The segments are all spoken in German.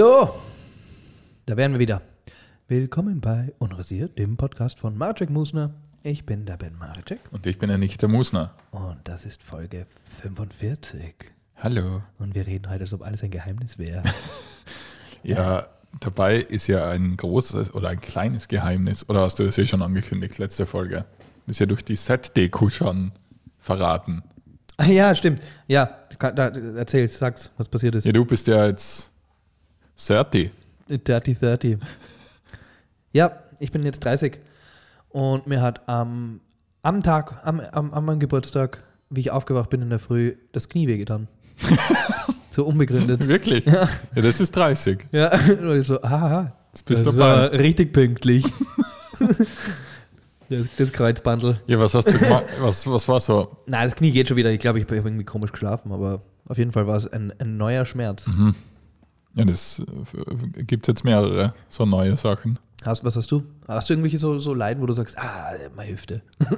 So, da wären wir wieder. Willkommen bei Unrasiert, dem Podcast von Marcek Musner. Ich bin der Ben Marcek Und ich bin ja nicht der Musner. und das ist Folge 45. Hallo. Und wir reden heute, als ob alles ein Geheimnis wäre. Ja, dabei ist ja ein großes oder ein kleines Geheimnis, oder hast du das eh schon angekündigt, letzte Folge? Das ist ja durch die Set-Deko schon verraten. Ah, ja, stimmt. Ja, da, erzähl's, sag's, was passiert ist. Ja, du bist ja jetzt 30. 30, 30. Ja, ich bin jetzt 30 und mir hat am, am Tag, am, am, am meinem Geburtstag, wie ich aufgewacht bin in der Früh, das Knie wehgetan. so unbegründet. Wirklich? Ja. das ist 30. Ja, und ich so, haha, Jetzt bist das du war richtig pünktlich. das, das Kreuzbandel. Ja, was hast du gemacht? Was, was war so? Nein, das Knie geht schon wieder. Ich glaube, ich habe irgendwie komisch geschlafen, aber auf jeden Fall war es ein, ein neuer Schmerz. Mhm. Ja, das gibt es jetzt mehrere so neue Sachen. Hast, was hast du? Hast du irgendwelche so, so Leiden, wo du sagst, ah, meine Hüfte.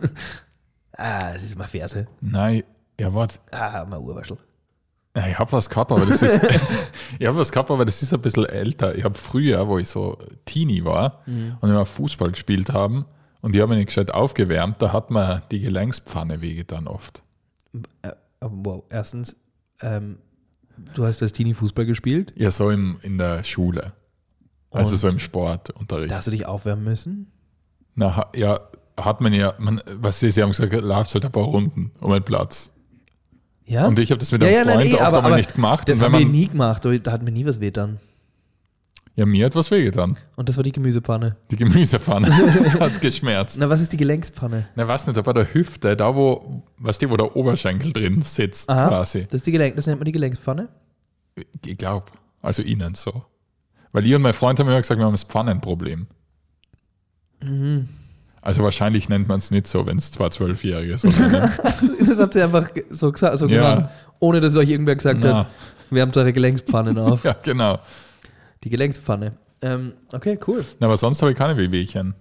ah, das ist meine Ferse. Nein, ja, warte. Ah, mein Urwaschel. Ja, ich habe was gehabt, aber das ist, ich habe was gehabt, aber das ist ein bisschen älter. Ich habe früher, wo ich so Teenie war Mhm. und wir Fußball gespielt haben und die haben mich gescheit aufgewärmt, da hat mir die Gelenkspfanne wehgetan oft. Äh, wow, erstens, ähm, du hast als Teenie Fußball gespielt. Ja, so im, in der Schule. Also Und so im Sportunterricht. Da hast du dich aufwärmen müssen. Na, ja, hat man ja, man, was sie, sie haben gesagt, läuft halt ein paar Runden um den Platz. Ja? Und ich habe das mit ja, einem ja, Freund nein, eh, oft aber, aber nicht gemacht. Das haben wir nie gemacht, da hat mir nie was weh dann. Ja, mir hat was wehgetan. Und das war die Gemüsepfanne. Die Gemüsepfanne hat geschmerzt. Na, was ist die Gelenkspfanne? Na, weiß nicht, da bei der Hüfte, da wo, weißt du, wo der Oberschenkel drin sitzt, Aha. quasi. Das, ist die Gelenk, das nennt man die Gelenkspfanne. Ich glaube, also innen so. Weil ich und mein Freund haben immer gesagt, wir haben das Pfannenproblem. Mhm. Also wahrscheinlich nennt man es nicht so, wenn es zwei Zwölfjährige sind. das habt ihr einfach so, gesagt, so Ja. genannt, ohne dass euch irgendwer gesagt Na. hat, wir haben eure Gelenkspfannen auf. ja, genau. Die Gelenkspfanne. Ähm, okay, cool. Na, aber sonst habe ich keine Wehwehchen.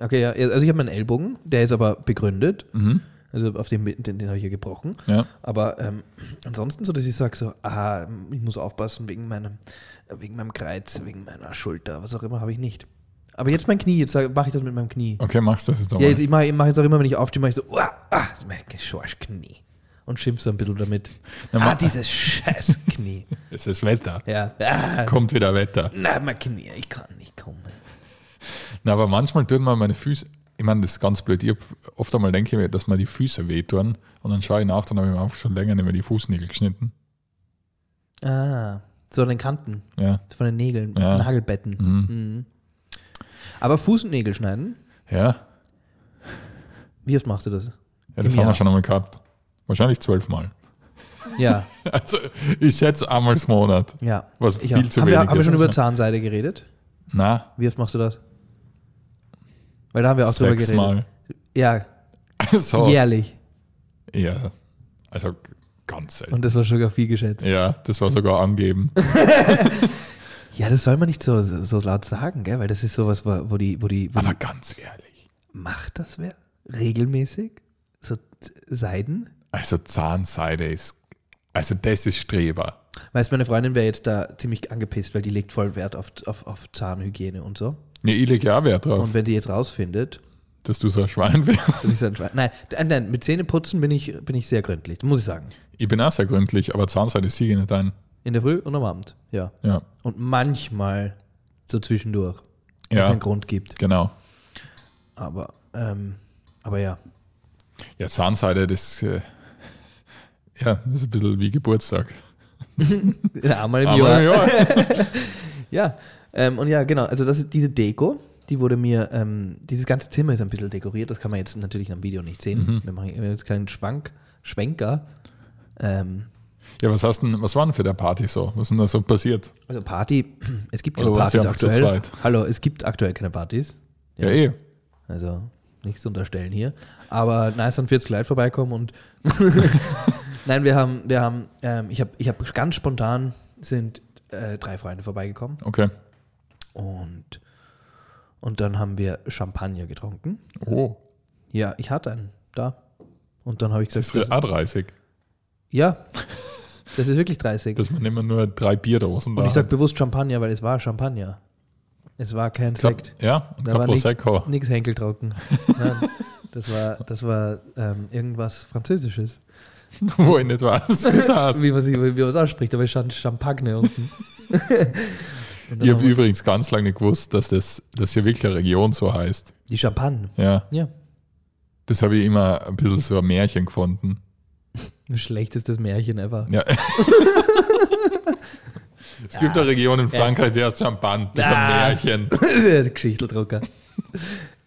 Okay, ja, also ich habe meinen Ellbogen, der ist aber begründet. Mhm. Also auf dem, den, den habe ich ja gebrochen. Ja. Aber ähm, ansonsten so, dass ich sage so, ah, ich muss aufpassen wegen meinem, wegen meinem Kreuz, wegen meiner Schulter, was auch immer, habe ich nicht. Aber jetzt mein Knie, jetzt mache ich das mit meinem Knie. Okay, machst du das jetzt Ja, einmal. jetzt, ich mache mach jetzt auch immer, wenn ich aufstehe, mache ich so, uah, ah, das ist mein Schorschknie. Und schimpf so ein bisschen damit. Na, ah, dieses scheiß Knie. Es ist Wetter. Ja, ah, Kommt wieder Wetter. na, mein Knie, ich kann nicht kommen. Na, aber manchmal tun mir meine Füße, ich meine, das ist ganz blöd. Ich hab oft einmal denke ich mir, dass mir die Füße wehtun und dann schaue ich nach, dann habe ich mir einfach schon länger nicht mehr die Fußnägel geschnitten. Ah, so an den Kanten Ja. von den Nägeln, Ja. Nagelbetten. Mhm. Mhm. Aber Fußnägel schneiden, Ja, wie oft machst du das? ja das Im haben wir Jahr. schon einmal gehabt. Wahrscheinlich zwölfmal. Ja, Also ich schätze einmal im Monat, ja. was Ich viel auch. zu haben wenig wir, haben wir schon über Also, Zahnseide geredet? Na, Wie oft machst du das? Weil da haben wir auch drüber geredet. sechsmal. Ja, So, jährlich. ja, also ganz selten. Und das war sogar viel geschätzt. Ja, das war sogar angeben. Ja, das soll man nicht so, so laut sagen, gell? Weil das ist sowas, wo die, wo die, wo Aber die ganz ehrlich, macht das wer? Regelmäßig? So Seiden? Also Zahnseide ist, also das ist Streber. Weißt meine Freundin wäre jetzt da ziemlich angepisst, weil die legt voll Wert auf, auf, auf Zahnhygiene und so. Ne, ich lege ja Wert drauf, Und wenn die jetzt rausfindet, dass du so ein Schwein bist. dass ich so ein Schwein. Nein, nein, mit Zähneputzen bin ich, bin ich sehr gründlich, muss ich sagen. Ich bin auch sehr gründlich, aber Zahnseide siege ich nicht ein. In der Früh und am Abend, ja. Ja, Und manchmal so zwischendurch, wenn es ja einen Grund gibt. genau. Aber, ähm, aber ja. Ja, Zahnseide, das, äh, ja, das ist ein bisschen wie Geburtstag. Einmal im Jahr. ja, Ja, ähm, und ja, genau. Also das ist diese Deko, die wurde mir, ähm, dieses ganze Zimmer ist ein bisschen dekoriert. Das kann man jetzt natürlich am Video nicht sehen. Mhm. Wir machen jetzt keinen Schwank, Schwenker. Ähm, ja was, hast denn, was war denn für der Party so? Was ist denn da so passiert? also Party, es gibt keine Oder Partys aktuell. Hallo, es gibt aktuell keine Partys. Ja, eh. Also nichts unterstellen hier. Aber nice, und 40 Leute vorbeikommen und nein, wir haben, wir haben, ähm, ich habe ich hab ganz spontan sind äh, drei Freunde vorbeigekommen Okay. und, und dann haben wir Champagner getrunken. Oh, Ja, ich hatte einen da. Und dann habe ich das gesagt, ist A30. ja, Das ist wirklich 30. Dass man immer nur drei Bierdosen da und ich sage bewusst Champagner, weil es war Champagner. Es war kein Sekt. Ja, und Da war nichts Prosecco. nix Henkeltrocken. Nein, das war, das war ähm, irgendwas Französisches. Wo ich nicht weiß, wie es heißt. Wie man es ausspricht, aber es stand Champagne unten. Ich habe übrigens ganz lange nicht gewusst, dass das dass hier wirklich eine Region so heißt. die Champagne. Ja, Ja. das habe ich immer ein bisschen so ein Märchen gefunden. Das schlechteste Märchen ever. Ja. es gibt eine Region in Frankreich, die heißt Champagne. Das ist ein Ah. Märchen. Geschichteldrucker.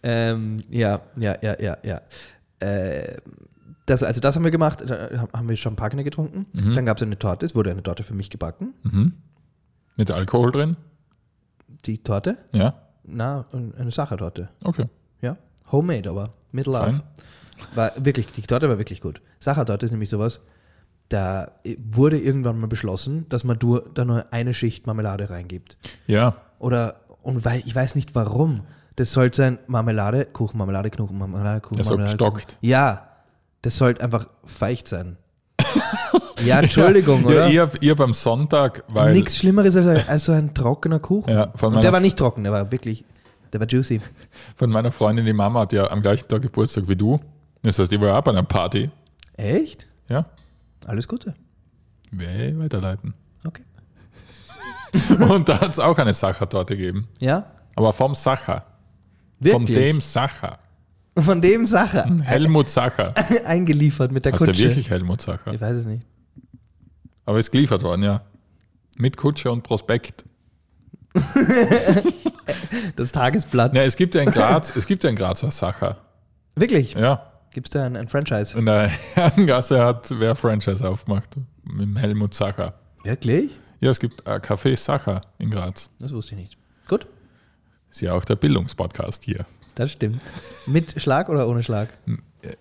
ähm, ja, ja, ja, ja, ja. Äh, das, also das haben wir gemacht. Da haben wir Champagner getrunken. Mhm. Dann gab es eine Torte. Es wurde eine Torte für mich gebacken. Mhm. Mit Alkohol drin? Die Torte? Ja, Na, eine Sachertorte. okay. Ja. Homemade, aber mit Love. Fein. War wirklich, die Torte war wirklich gut. Sachertorte ist nämlich sowas, da wurde irgendwann mal beschlossen, dass man da nur eine Schicht Marmelade reingibt. Ja, Oder, und weil, ich weiß nicht warum. Das sollte sein Marmelade, Kuchen, Marmelade, Kuchen, Marmelade, Kuchen, Marmelade. gestockt. Kuchen. Ja, das sollte einfach feucht sein. ja, Entschuldigung, ja, oder? ich habe hab am Sonntag, weil Nichts Schlimmeres als, ein- als so ein trockener Kuchen. Ja, von und der war nicht trocken, der war wirklich, der war juicy. von meiner Freundin, die Mama hat ja am gleichen Tag Geburtstag wie du. Das heißt, ich war auch bei einer Party. Echt? Ja, Alles Gute. Weh, weiterleiten. Okay. Und da hat es auch eine Sachertorte gegeben. Ja? Aber vom Sacher. Wirklich? Von dem Sacher. Von dem Sacher. Helmut Sacher. Eingeliefert mit der Hast du Kutsche. wirklich Helmut Sacher? Ich weiß es nicht. Aber ist geliefert worden, ja. Mit Kutsche und Prospekt. Das Tagesblatt. Ja, es gibt ja in Graz, es gibt ja in Graz einen Sacher. Wirklich? Ja. Gibt es da ein, ein Franchise? In der Herrengasse hat wer Franchise aufgemacht. Mit dem Helmut Sacher. Wirklich? Ja, es gibt ein Café Sacher in Graz. Das wusste ich nicht. Gut, Ist ja auch der Bildungspodcast hier. Das stimmt. Mit Schlag oder ohne Schlag?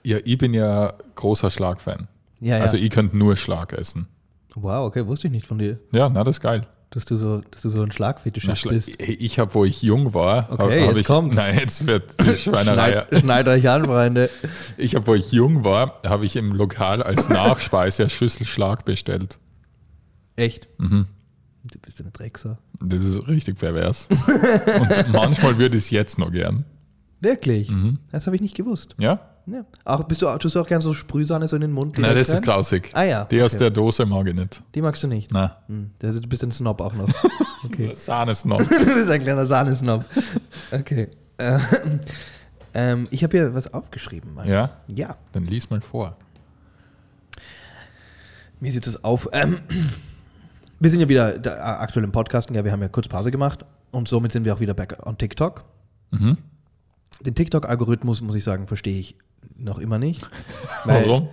Ja, ich bin ja großer Schlagfan. Ja, ja. Also ich könnte nur Schlag essen. wow, okay, wusste ich nicht von dir, Ja, na, das ist geil. dass du so, dass du so ein Na, Schlagfetischist Schla- bist. ich habe, wo ich jung war, hab- Okay, hab jetzt ich, kommt's. Nein, jetzt wird die Schweinerei. Schneid, schneid euch an, Freunde. Ich habe, wo ich jung war, habe ich im Lokal als Nachspeise Schüssel Schlag bestellt. Echt? Mhm. Du bist eine Drecksau. Das ist richtig pervers. Und manchmal würde ich es jetzt noch gern. Wirklich? Mhm. Das habe ich nicht gewusst. Ja? Ja. Auch, bist du, auch- tust du auch gern so Sprühsahne so in den Mund? Nein, das ist rein? grausig. Ah ja. Die aus okay. der Dose mag ich nicht. Die magst du nicht. Nein. Hm, das ist, du bist ein Snob auch noch. Okay. Sahne ist noch. du bist ein kleiner Sahnesnob. Okay. Ähm, ähm, ich habe hier was aufgeschrieben. Mann. Ja? Ja. Dann lies mal vor. Mir sieht es auf. Ähm, wir sind ja wieder da, aktuell im Podcasten, ja, wir haben ja kurz Pause gemacht und somit sind wir auch wieder back on TikTok. Mhm. Den TikTok-Algorithmus, muss ich sagen, verstehe ich noch immer nicht. Weil, Warum?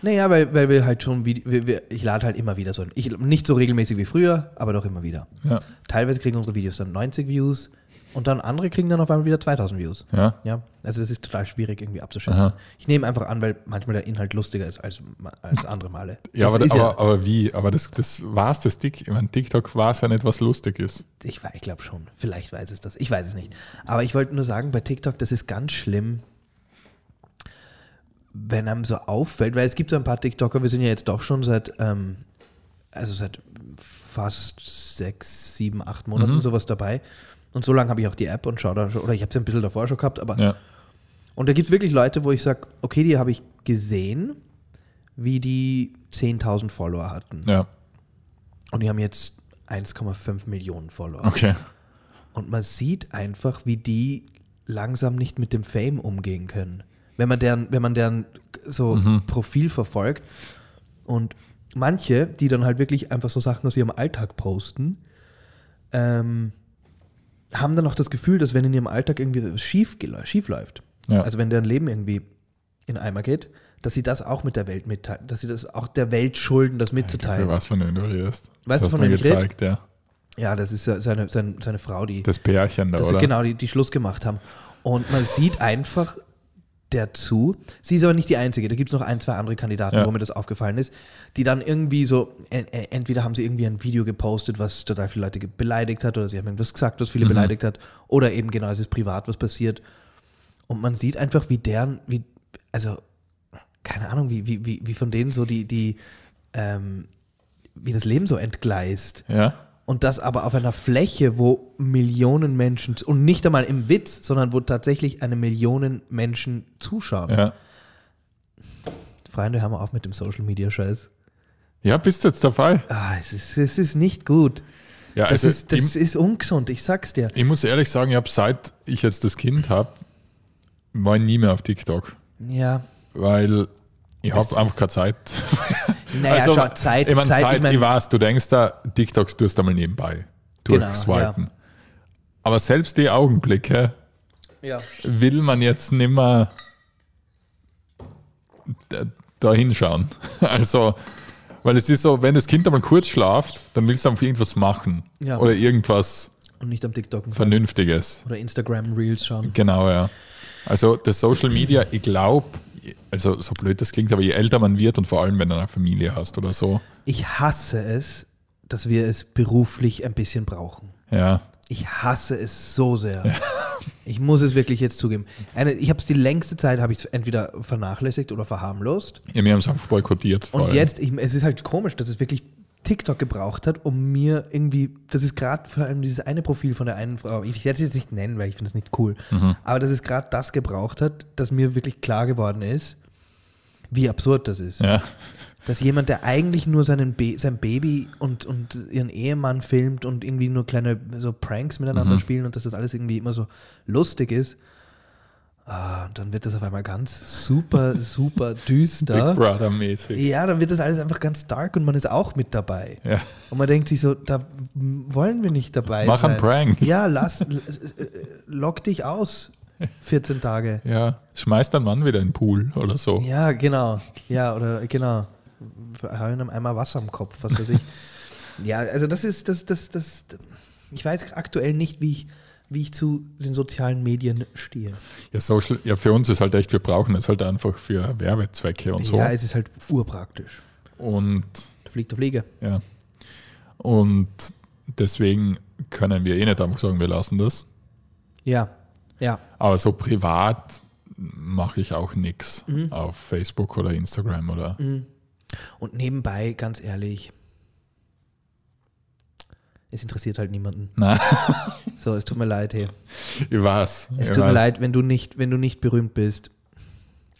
Naja, weil, weil wir halt schon, wir, wir, ich lade halt immer wieder so, ich, nicht so regelmäßig wie früher, aber doch immer wieder. Ja. Teilweise kriegen unsere Videos dann 90 Views und dann andere kriegen dann auf einmal wieder 2000 Views. Ja. Ja, also das ist total schwierig irgendwie abzuschätzen. Aha. Ich nehme einfach an, weil manchmal der Inhalt lustiger ist als, als andere Male. Ja, Das aber, ist aber, aber wie? Aber das, das war es, das Tick. Ich meine, TikTok war es ja nicht, was lustig ist. Ich, ich glaube schon. Vielleicht weiß es das. Ich weiß es nicht. Aber ich wollte nur sagen, bei TikTok, das ist ganz schlimm, wenn einem so auffällt, weil es gibt so ein paar TikToker, wir sind ja jetzt doch schon seit, ähm, also seit fast sechs, sieben, acht Monaten Mhm. sowas dabei. Und so lange habe ich auch die App und schaue da schon, oder ich habe es ein bisschen davor schon gehabt, aber Ja. und da gibt es wirklich Leute, wo ich sage, okay, die habe ich gesehen, wie die 10.000 Follower hatten. Ja. Und die haben jetzt 1,5 Millionen Follower. Okay. Und man sieht einfach, wie die langsam nicht mit dem Fame umgehen können. Wenn man deren, wenn man deren so Mhm. Profil verfolgt und manche, die dann halt wirklich einfach so Sachen aus ihrem Alltag posten, ähm, haben dann auch das Gefühl, dass wenn in ihrem Alltag irgendwie schief, schief läuft, Ja. also wenn deren Leben irgendwie in Eimer geht, dass sie das auch mit der Welt mitteilen, dass sie das auch der Welt schulden, das mitzuteilen. was von dem du redest. Weißt du, das von hast mir wem ich gezeigt, ja. Ja, das ist ja seine, seine, seine Frau, die, Das Pärchen da, dass sie oder? genau die, die Schluss gemacht haben. Und man sieht einfach dazu, sie ist aber nicht die Einzige, da gibt es noch ein, zwei andere Kandidaten, Ja. wo mir das aufgefallen ist, die dann irgendwie so, en, en- entweder haben sie irgendwie ein Video gepostet, was total viele Leute beleidigt hat, oder sie haben irgendwas gesagt, was viele Mhm. beleidigt hat, oder eben genau, es ist privat was passiert. Und man sieht einfach, wie deren, wie, also, keine Ahnung, wie, wie, wie, wie von denen so die, die, ähm, wie das Leben so entgleist. Ja. Und das aber auf einer Fläche, wo Millionen Menschen, und nicht einmal im Witz, sondern wo tatsächlich eine Million Menschen zuschauen. Ja. Freunde, hör mal auf mit dem Social Media Scheiß. Ja, bist du jetzt dabei? Ah, es ist, es ist nicht gut. Ja, Das, also ist, das ich, ist ungesund, ich sag's dir. ich muss ehrlich sagen, ich habe seit ich jetzt das Kind habe, war ich nie mehr auf TikTok. Ja. Weil ich habe einfach keine Zeit. Naja, schau, Zeit, ich meine, Zeit, Zeit, ich, ich mein- weiß, du denkst da, TikToks tust du einmal nebenbei Genau, durchswipen. Aber selbst die Augenblicke Ja. will man jetzt nimmer da, da hinschauen. Also, weil es ist so, wenn das Kind einmal kurz schlaft, dann willst du einfach irgendwas machen. Ja. Oder irgendwas Und nicht am TikTok Vernünftiges. oder Instagram Reels schauen. Genau, ja. Also das Social Media, ich glaube, also so blöd das klingt, aber je älter man wird und vor allem, wenn du eine Familie hast oder so, Ich hasse es, dass wir es beruflich ein bisschen brauchen. ja, Ich hasse es so sehr. Ich muss es wirklich jetzt zugeben. Eine, ich habe es die längste Zeit, habe ich entweder vernachlässigt oder verharmlost. ja wir haben es einfach boykottiert. Und allem. jetzt, ich, es ist halt komisch, dass es wirklich TikTok gebraucht hat, um mir irgendwie, das ist gerade vor allem dieses eine Profil von der einen Frau, ich werde es jetzt nicht nennen, weil ich finde es nicht cool, aber dass es gerade das gebraucht hat, dass mir wirklich klar geworden ist, wie absurd das ist. Ja, Dass jemand, der eigentlich nur seinen Ba- sein Baby und, und ihren Ehemann filmt und irgendwie nur kleine so Pranks miteinander Mhm. spielen und dass das alles irgendwie immer so lustig ist, ah, und dann wird das auf einmal ganz super, super Big düster. Brother mäßig. Ja, dann wird das alles einfach ganz dark und man ist auch mit dabei. Ja. Und man denkt sich so, da wollen wir nicht dabei Mach sein. einen Prank. Ja, lass, äh, log dich aus. 14 Tage. Ja, schmeißt dein Mann wieder in den Pool oder so. Ja, genau. Ja, oder genau. Hau ihm einmal Wasser am Kopf, was weiß ich. ja, also das ist, das, das, das, ich weiß aktuell nicht, wie ich, wie ich zu den sozialen Medien stehe. Ja, Social, ja, für uns ist halt echt, wir brauchen es halt einfach für Werbezwecke und so. Ja, es ist halt urpraktisch. Und Da fliegt der Fliege. ja. Und deswegen können wir eh nicht einfach sagen, wir lassen das. Ja, ja. Aber so privat mache ich auch nichts Mhm. auf Facebook oder Instagram oder. Und nebenbei, ganz ehrlich, es interessiert halt niemanden. Nein, So, es tut mir leid, hey. ich weiß. Es ich tut mir weiß. leid, wenn du nicht, wenn du nicht berühmt bist.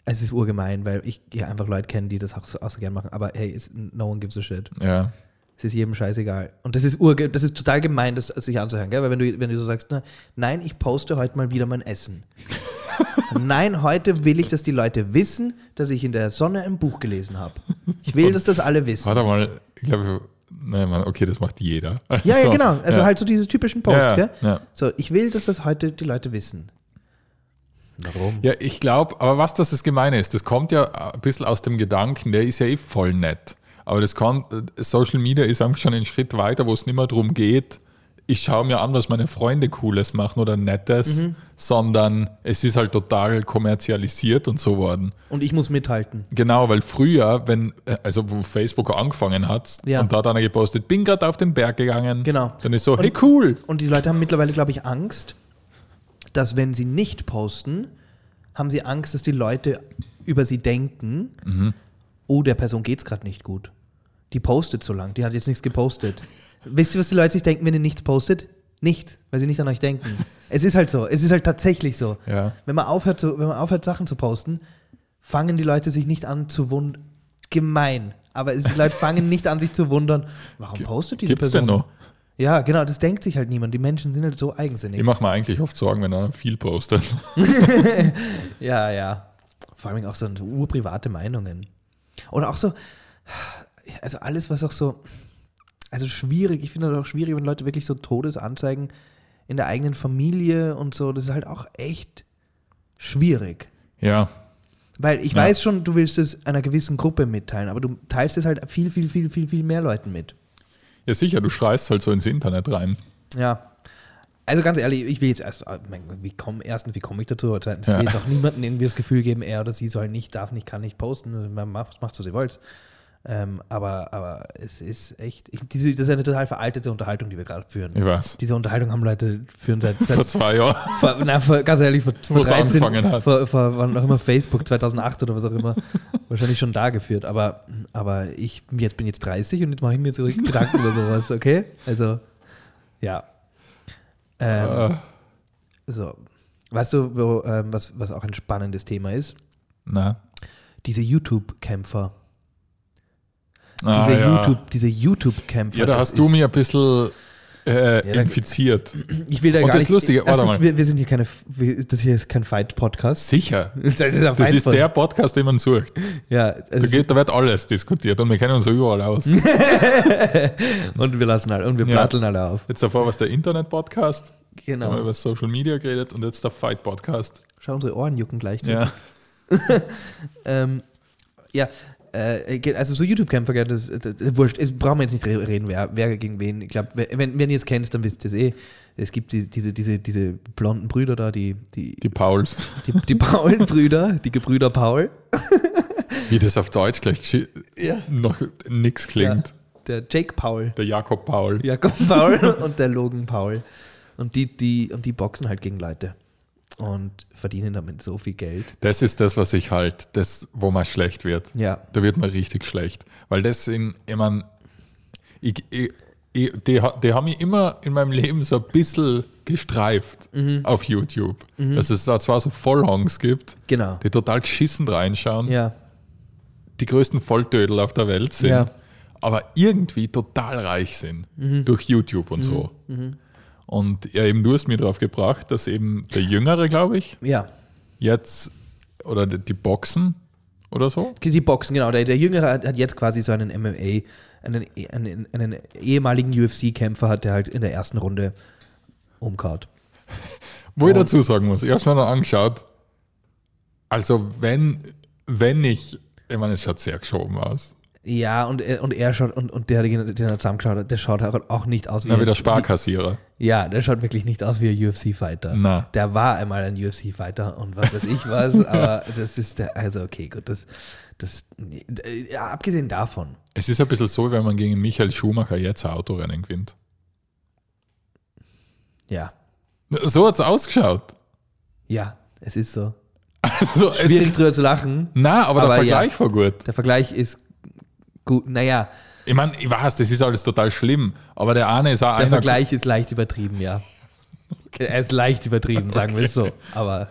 Es ist urgemein, weil ich ja einfach Leute kenne, die das auch so, auch so gern machen. Aber hey, es, no one gives a shit. Ja, Es ist jedem scheißegal. Und das ist, urge das ist total gemein, das sich anzuhören. Gell? Weil wenn du, wenn du so sagst, na, nein, ich poste heute mal wieder mein Essen. nein, heute will ich, dass die Leute wissen, dass ich in der Sonne ein Buch gelesen habe. Ich will, dass das alle wissen. warte mal, ich glaube, nein, Mann, okay, das macht jeder. Ja, ja, So, genau. Also ja. halt so diese typischen Posts, ja, gell? ja. So, ich will, dass das heute die Leute wissen. Warum? Ja, ich glaube, aber was das das Gemeine ist, das kommt ja ein bisschen aus dem Gedanken, der ist ja eh voll nett. Aber das kann, Social Media ist einfach schon einen Schritt weiter, wo es nicht mehr darum geht, ich schaue mir an, was meine Freunde Cooles machen oder Nettes, Mhm. sondern es ist halt total kommerzialisiert und so worden. Und ich muss mithalten. Genau, weil früher, wenn, äh, also wo Facebook angefangen hat Ja. und da hat einer gepostet, bin gerade auf den Berg gegangen, Genau. dann ist so, Und- hey cool. Und die Leute haben mittlerweile, glaube ich, Angst, dass wenn sie nicht posten, haben sie Angst, dass die Leute über sie denken, Mhm. oh, der Person geht's gerade nicht gut. Die postet so lang, die hat jetzt nichts gepostet. Wisst ihr, was die Leute sich denken, wenn ihr nichts postet? Nichts, weil sie nicht an euch denken. es ist halt so, es ist halt tatsächlich so. Ja. Wenn man aufhört, zu, wenn man aufhört Sachen zu posten, fangen die Leute sich nicht an zu wundern. Gemein. Aber die Leute fangen nicht an, sich zu wundern, warum postet diese Gibt's Person? denn noch? Ja, genau, das denkt sich halt niemand. Die Menschen sind halt so eigensinnig. Ich mache mir eigentlich oft Sorgen, wenn einer viel postet. Ja, ja. Vor allem auch so urprivate Meinungen. Oder auch so, also alles, was auch so, also schwierig, ich finde das auch schwierig, wenn Leute wirklich so Todesanzeigen in der eigenen Familie und so, das ist halt auch echt schwierig. Ja, Weil ich Ja. weiß schon, du willst es einer gewissen Gruppe mitteilen, aber du teilst es halt viel, viel, viel, viel, viel mehr Leuten mit. ja sicher, du schreist halt so ins Internet rein. Ja. Also ganz ehrlich, ich will jetzt erst, mein, wie komm, erstens, wie komme ich dazu? Zweitens, ich Ja. will jetzt auch niemandem irgendwie das Gefühl geben, er oder sie soll nicht, darf nicht, kann nicht posten. Man macht, macht so, sie wollt. Ähm, aber, aber es ist echt, ich, diese, das ist eine total veraltete Unterhaltung, die wir gerade führen. Ich weiß. Diese Unterhaltung haben Leute führen seit, Vor seit zwei Jahren. vor, na, vor, ganz ehrlich, vor, vor Wo es 13, angefangen hat. vor, vor wann auch immer Facebook 2008 oder was auch immer, wahrscheinlich schon da geführt. Aber, aber ich jetzt bin jetzt 30 und jetzt mache ich mir zurück Gedanken über sowas, okay? Also, ja. Ähm, Äh, so. Weißt du, wo, ähm, was, was auch ein spannendes Thema ist? na. Diese YouTube-Kämpfer. Ah, diese ja. YouTube, diese YouTube-Kämpfer. ja, da hast du mich ein bisschen äh, Ja, da- infiziert. Ich will da Und gar das nicht. Lustige, das warte ist, mal. wir, wir sind hier keine. wir- Das hier ist kein Fight-Podcast. Sicher. Das ist ein Das ist der Podcast, den man sucht. Ja, Da, geht, da wird alles diskutiert und wir kennen uns überall aus. und wir lassen alle, und wir Ja. platteln alle auf. Jetzt davor war es der Internet-Podcast, da haben wir Genau. über Social Media geredet und jetzt der Fight-Podcast. Schau, unsere Ohren jucken gleichzeitig. Ja. Ähm, ja, äh, also so YouTube-Kämpfer, das, das, das wurscht. Es brauchen wir jetzt nicht re- reden, wer, wer gegen wen. Ich glaube, wenn, wenn ihr es kennt, dann wisst ihr es eh. Es gibt die, diese, diese, diese blonden Brüder da, die, die, Die Pauls. die, die Paul-Brüder, die Gebrüder Paul. Wie das auf Deutsch gleich Ja. noch nix klingt. Der Jake Paul. Der Jakob Paul. Jakob Paul und der Logan Paul. Und die, die, und die boxen halt gegen Leute. Und verdienen damit so viel Geld. Das ist das, was ich halt, das, wo man schlecht wird. Ja. Da wird man richtig schlecht. Weil das sind, ich mein, ich, ich, ich, die, die haben mich immer in meinem Leben so ein bisschen gestreift Mhm. auf YouTube. Dass es da zwar so Vollhongs gibt, Genau. die total geschissen reinschauen, Ja. die größten Volltödel auf der Welt sind, Ja. aber irgendwie total reich sind Mhm. durch YouTube und so. Und ja, eben du hast mir darauf gebracht, dass eben der Jüngere, glaube ich, Ja. jetzt oder die Boxen oder so. Die, Boxen, genau. Der, der Jüngere hat, jetzt quasi so einen MMA, einen, einen, einen ehemaligen UFC-Kämpfer hat, der halt in der ersten Runde umkaut. Wo ich dazu sagen muss, ich habe es mir noch angeschaut. Also, wenn, wenn ich, ich meine, es schaut sehr geschoben aus. Ja, und, er- und er schaut, und, und der, den er zusammengeschaut hat, der schaut halt auch nicht aus wie Na, wie der Sparkassierer. Ja, der schaut wirklich nicht aus wie ein UFC-Fighter. Na. Der war einmal ein UFC-Fighter und was weiß ich was, aber das ist der, also okay, gut, das, das, ja, abgesehen davon, Es ist ein bisschen so, wenn man gegen Michael Schumacher jetzt ein Autorennen gewinnt. ja, So hat es ausgeschaut. ja, es ist so. Also, Schwierig drüber zu lachen, na, aber, Aber der ja. Vergleich war gut. der Vergleich ist gut, naja, Ich meine, ich weiß, das ist alles total schlimm, aber der eine ist auch der. Vergleich ist leicht übertrieben, ja. Er ist leicht übertrieben, sagen wir es so, aber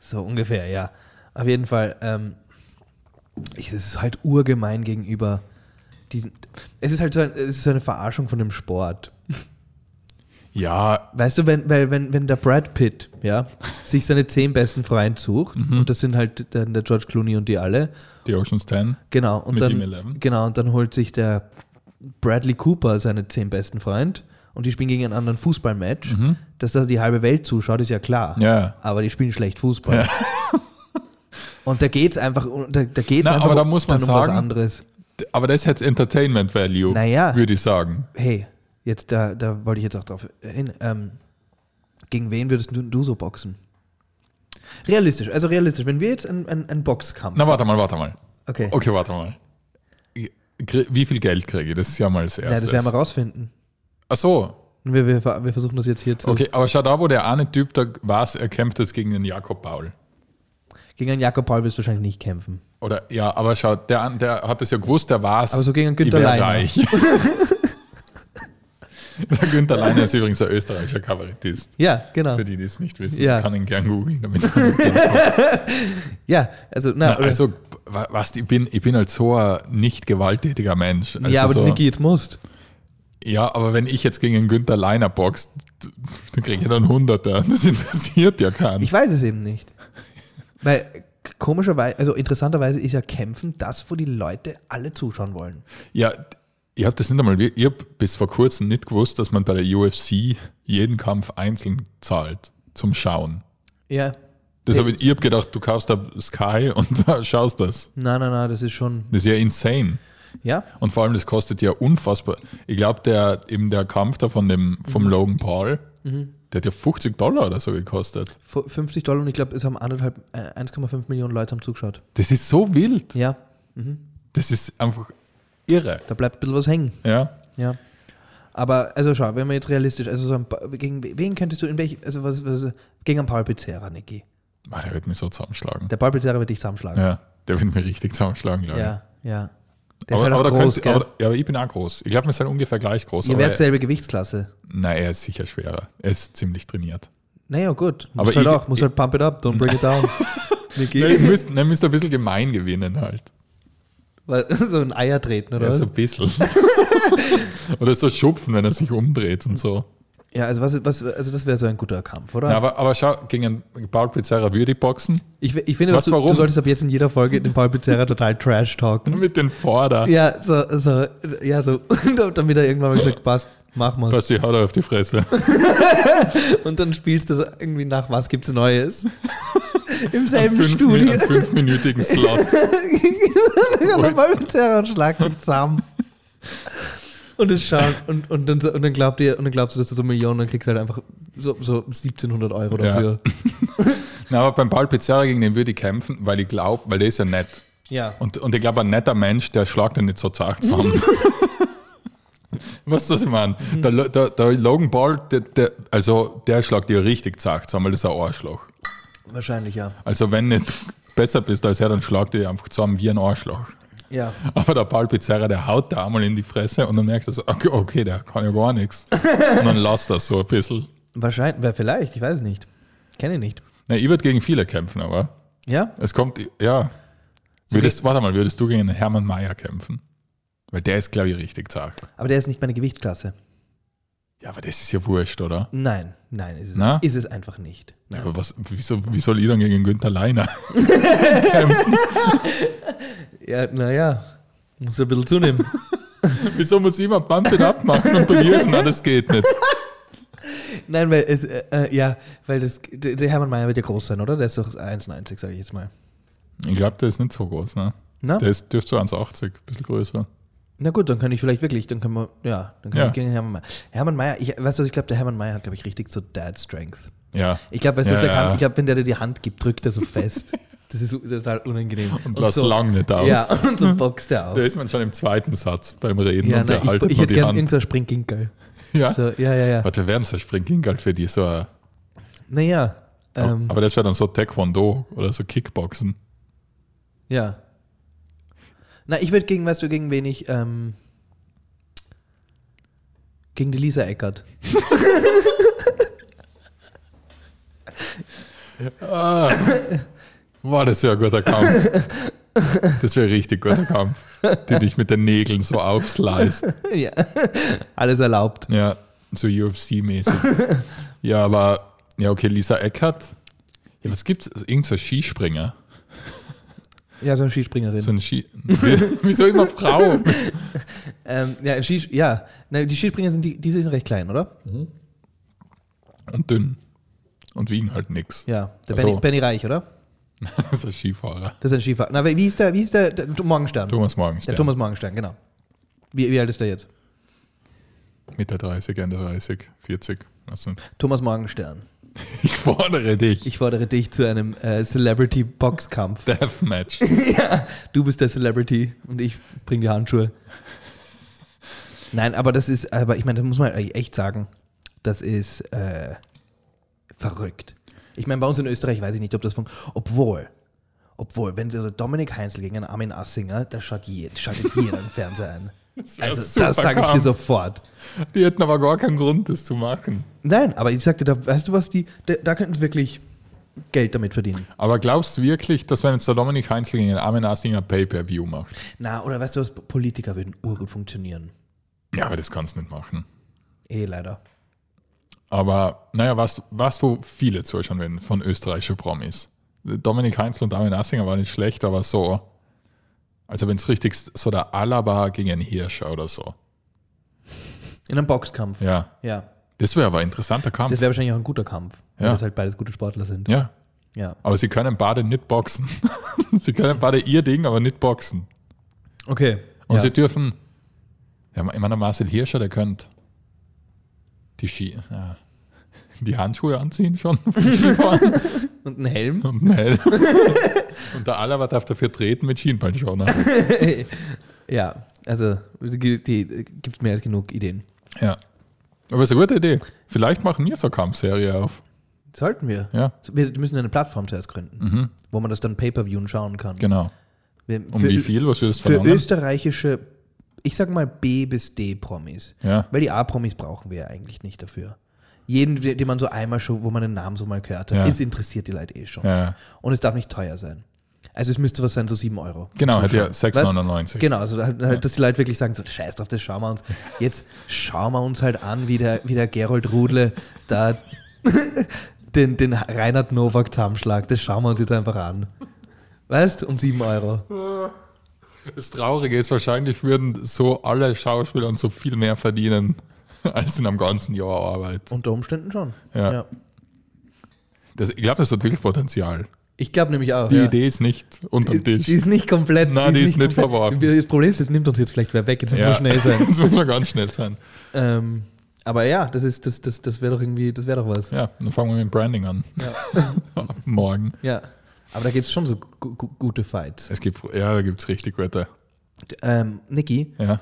so ungefähr, ja. Auf jeden Fall, ähm, ich, es ist halt urgemein gegenüber diesen, es ist halt so, ein, es ist so eine Verarschung von dem Sport. Ja, Weißt du, wenn, weil, wenn, wenn der Brad Pitt, ja, sich seine zehn besten Freunde sucht, Mhm. und das sind halt dann der George Clooney und die alle, die Ocean's 10. genau, und dann, ihm 11. genau, und dann holt sich der Bradley Cooper seine zehn besten Freunde und die spielen gegen einen anderen Fußballmatch, dass da die halbe Welt zuschaut, ist ja klar. Mhm. Ja. Aber die spielen schlecht Fußball. Und da geht es einfach, da, da geht's Na, einfach aber da muss man um was sagen- anderes. Aber das hat Entertainment Value, Naja. würde ich sagen. Hey, jetzt da, da wollte ich jetzt auch drauf hin. Ähm, gegen wen würdest du, du so boxen? Realistisch, also realistisch. Wenn wir jetzt einen, einen, einen Boxkampf. Na, warte mal, warte mal. okay. Okay, warte mal. Wie viel Geld kriege ich? Das ist ja mal das Ja, Erste. das werden wir rausfinden. Ach so, Wir, wir, wir versuchen das jetzt hier zu. okay. Aber schau da, wo der eine Typ da war, er kämpft jetzt gegen den Jakob Paul. Gegen einen Jakob Paul wirst du wahrscheinlich nicht kämpfen. Oder, ja, aber schau, der, der hat es ja gewusst, der war es. Aber so gegen einen Günther Leiner. Der Günther Leiner ist übrigens ein österreichischer Kabarettist. Ja, genau. Für die, die es nicht wissen, Ja. kann ihn gern googeln. Damit Ja, also, na, Na, also, wa- was, ich, bin, ich bin halt so ein nicht gewalttätiger Mensch. Also ja, aber so, Niki, jetzt musst. Ja, aber wenn ich jetzt gegen einen Günther Leiner boxt, dann kriege ich dann Hunderter. Das interessiert ja keinen. Ich weiß es eben nicht. Weil komischerweise, also interessanterweise ist ja Kämpfen das, wo die Leute alle zuschauen wollen. Ja, ich habe das nicht einmal, ich habe bis vor kurzem nicht gewusst, dass man bei der UFC jeden Kampf einzeln zahlt zum Schauen. Ja. Das hab ich ich habe gedacht, du kaufst da Sky und da schaust das. Nein, nein, nein, das ist schon. Das ist ja insane. Ja, Und vor allem, das kostet ja unfassbar. Ich glaube, der, eben der Kampf da von dem, vom Mhm. Logan Paul, der hat ja 50 Dollar oder so gekostet. fu- 50 Dollar und ich glaube, es haben anderthalb, äh, 1,5 Millionen Leute haben zugeschaut. Das ist so wild. Ja. Das ist einfach, Irre. Da bleibt ein bisschen was hängen. Ja. Ja. Aber, also schau, wenn wir jetzt realistisch, also so ein, gegen wen könntest du in welch, also was, was gegen einen Paul Pizzerra, Niki. Ah, der wird mich so zusammenschlagen. Der Paul Pizzerra wird dich zusammenschlagen. Ja, der wird mich richtig zusammenschlagen, glaube ich. ja. ja. Der aber, ist halt aber, groß, könnt, aber, ja, aber ich bin auch groß. Ich glaube, wir sind ungefähr gleich groß. Ihr werdet selbe Gewichtsklasse. nein, er ist sicher schwerer. Er ist ziemlich trainiert. Naja, gut. Muss Aber halt ich- auch, muss halt pump it up, don't bring it down. Niki. Ihr müsst, müsst ein bisschen gemein gewinnen halt. So ein Eier treten, oder Ja, so ein bisschen. Oder so schupfen, wenn er sich umdreht und so. Ja, also, was, was, also das wäre so ein guter Kampf, oder? Ja, aber, aber schau, gegen einen Paul Pizzerra würde ich boxen. ich, ich finde, Was, du, warum? du solltest ab jetzt in jeder Folge den Paul Pizzerra total trash talken. Mit den Vorder. Ja, so, so, ja, so, damit er irgendwann mal gesagt, passt, mach mal. Was die haut er auf die Fresse. Und dann spielst du so irgendwie nach, was gibt's Neues? Im selben fünf, Studio. einen fünfminütigen Slot. Und dann mit Terror und zusammen. Und es schaut, und, und, dann, und dann glaubt ihr, und dann glaubst du, dass du so Millionen, dann kriegst du halt einfach so, so 1700 Euro Ja. dafür. Na, aber beim Paul Pizzerra gegen den würde ich kämpfen, weil ich glaube, weil der ist ja nett. Ja. Und, und ich glaube, ein netter Mensch, der schlagt den nicht so zart zusammen. weißt du, was ich meine? Der, Lo- der, der Logan Paul, der, der, also der schlagt dir richtig zart zusammen, weil das ist ein Arschloch. Wahrscheinlich, ja. Also wenn nicht besser bist als er, dann schlagt dir einfach zusammen wie ein Arschloch. Ja. Aber der Paul Pizzerra, der haut da einmal in die Fresse und dann merkt er so, okay, okay der kann ja gar nichts. Und dann lasst das so ein bisschen. Wahrscheinlich, wer vielleicht, ich weiß es nicht. Kenne ich nicht. Na, ich würde gegen viele kämpfen, aber Ja? es kommt, ja. Würdest, warte mal, würdest du gegen Hermann Mayer kämpfen? Weil der ist, glaube ich, richtig zart. Aber der ist nicht meine Gewichtsklasse. Ja, aber das ist ja wurscht, oder? Nein, nein, ist es, Na? ist es einfach nicht. Nein. Aber was, wieso, wie soll ich dann gegen Günther Leiner? Ja, naja, muss ein bisschen zunehmen. wieso muss ich immer Pump it up machen und dir, na, das geht nicht. Nein, weil es, äh, äh, ja, weil das, der der Hermann Mayer wird ja groß sein, oder? Der ist doch 1,90, sage ich jetzt mal. Ich glaube, der ist nicht so groß, ne? Na? Der ist, dürfte so 1,80, ein bisschen größer. Na gut, dann kann ich vielleicht wirklich, dann können wir, ja, dann kann Ja. ich gegen Hermann Mayer. Hermann Mayer, ich, weißt du, was, ich glaube, der Hermann Mayer hat, glaube ich, richtig so Dad Strength. Ja. Ich glaube, weißt du, was Ja, kann? ja. Ich glaube, wenn der dir die Hand gibt, drückt er so fest. Das ist total unangenehm. Und lasst so, lang nicht aus. Ja, und so boxt er auf. Da ist man schon im zweiten Satz beim Reden Ja, und der haltet ich, ich hätte die gerne Hand. irgendein Springginkel. Ja. So, ja, ja, ja. Warte, wären so Springgingal für die so ein, Naja, ähm, Aber das wäre dann so Taekwondo oder so Kickboxen. ja. Na, ich würde gegen, weißt du, gegen wen ich, ähm, gegen die Lisa Eckert. Ah, war das ja ein guter Kampf. Das wäre ein richtig guter Kampf. Die dich mit den Nägeln so aufsliced. ja, alles erlaubt. Ja, so UFC-mäßig. Ja, aber, ja, okay, Lisa Eckert. Ja, was gibt's? Irgend so ein Skispringer. Ja, so eine Skispringerin. So ein Ski. Wieso immer Frau? ähm, ja, Skis ja. Na, die Skispringer sind, die, die sind recht klein, oder? Und dünn. Und wiegen halt nix. Ja, der so. Benny, Benny Reich, oder? Das ist ein Skifahrer. Das ist ein Skifahrer. Na, wie ist der, wie ist der, der Morgenstern? Thomas Morgenstern. Der Thomas Morgenstern, genau. Wie, wie alt ist der jetzt? Mitte 30, Ende 30, 40. Also, Thomas Morgenstern. ich fordere dich. Ich fordere dich zu einem äh, Celebrity-Boxkampf. Deathmatch. ja, du bist der Celebrity und ich bring die Handschuhe. Nein, aber das ist, aber ich meine, das muss man echt sagen, das ist äh, verrückt. Ich meine, bei uns in Österreich weiß ich nicht, ob das funktioniert. Obwohl, obwohl, wenn so Dominik Heinzel gegen einen Armin Assinger, da schaut jeder, schaltet jeder im Fernseher ein. Wär Also, das sage ich dir sofort. Die hätten aber gar keinen Grund, das zu machen. Nein, aber ich sagte, da, weißt du was, die, da, da könnten sie wirklich Geld damit verdienen. Aber glaubst du wirklich, dass wenn jetzt der Dominik Heinzel gegen den Armin Assinger Pay-Per-View macht? Na, oder weißt du was, Politiker würden urgut funktionieren. Ja, aber das kannst du nicht machen. Eh, leider. Aber naja, was, was wo viele zuschauen werden von österreichischen Promis. Dominik Heinzel und Armin Assinger waren nicht schlecht, aber so. Also wenn es richtig so der Alaba gegen einen Hirscher oder so. In einem Boxkampf. Ja, Ja. das wäre aber ein interessanter Kampf. Das wäre wahrscheinlich auch ein guter Kampf, weil Ja. das halt beides gute Sportler sind. ja, Ja. aber sie können beide nicht boxen. sie können beide ihr Ding, aber nicht boxen. Okay. Und ja. sie dürfen, ja, ich meine, Marcel Hirscher, der könnte die Ski, ja, die Handschuhe anziehen schon Und ein Helm. und einen Helm. Und der Alaba darf dafür treten mit Schienbeinschoner. ja. Also, gibt es mehr als genug Ideen. Ja. Aber ist eine gute Idee. Vielleicht machen wir so eine Kampfserie auf. Sollten wir. Ja, Wir müssen eine Plattform zuerst gründen, mhm. wo man das dann Pay-Per-View schauen kann. genau. Wir, Um für, wie viel? Was würdest du Für verlangen? österreichische, ich sag mal B bis D Promis. Ja, Weil die A-Promis brauchen wir ja eigentlich nicht dafür. Jeden, den man so einmal schon, wo man den Namen so mal gehört hat, Ja. ist interessiert die Leute eh schon. ja. Und es darf nicht teuer sein. Also es müsste was sein, so 7 Euro. Genau, hat ja Zuschauen. 6,99. Genau, also halt, halt, dass die Leute wirklich sagen, so scheiß drauf, das schauen wir uns. Jetzt schauen wir uns halt an, wie der, wie der Gerold Rudle da den, den Reinhard Nowak zusammenschlagt. Das schauen wir uns jetzt einfach an. Weißt um 7 Euro. Das Traurige ist, wahrscheinlich würden so alle Schauspieler und so viel mehr verdienen, als in einem ganzen Jahr Arbeit. Unter Umständen schon. Ja. Das, ich glaube, das hat wirklich Potenzial. Ich glaube nämlich auch. Die ja. Idee ist nicht unter dem Die, Tisch. die ist nicht komplett. Nein, die ist nicht komplett- verworfen. Das Problem ist, das nimmt uns jetzt vielleicht wer weg. Jetzt müssen wir schnell sein. Jetzt muss man ganz schnell sein. ähm, aber ja, das ist, das, das, das wäre doch irgendwie, das wäre doch was. Ja, dann fangen wir mit dem Branding an. Ja. Morgen. ja. Aber da gibt es schon so gu gu gute Fights. Es gibt, ja, da gibt es richtig gute. Ähm, Niki, Ja.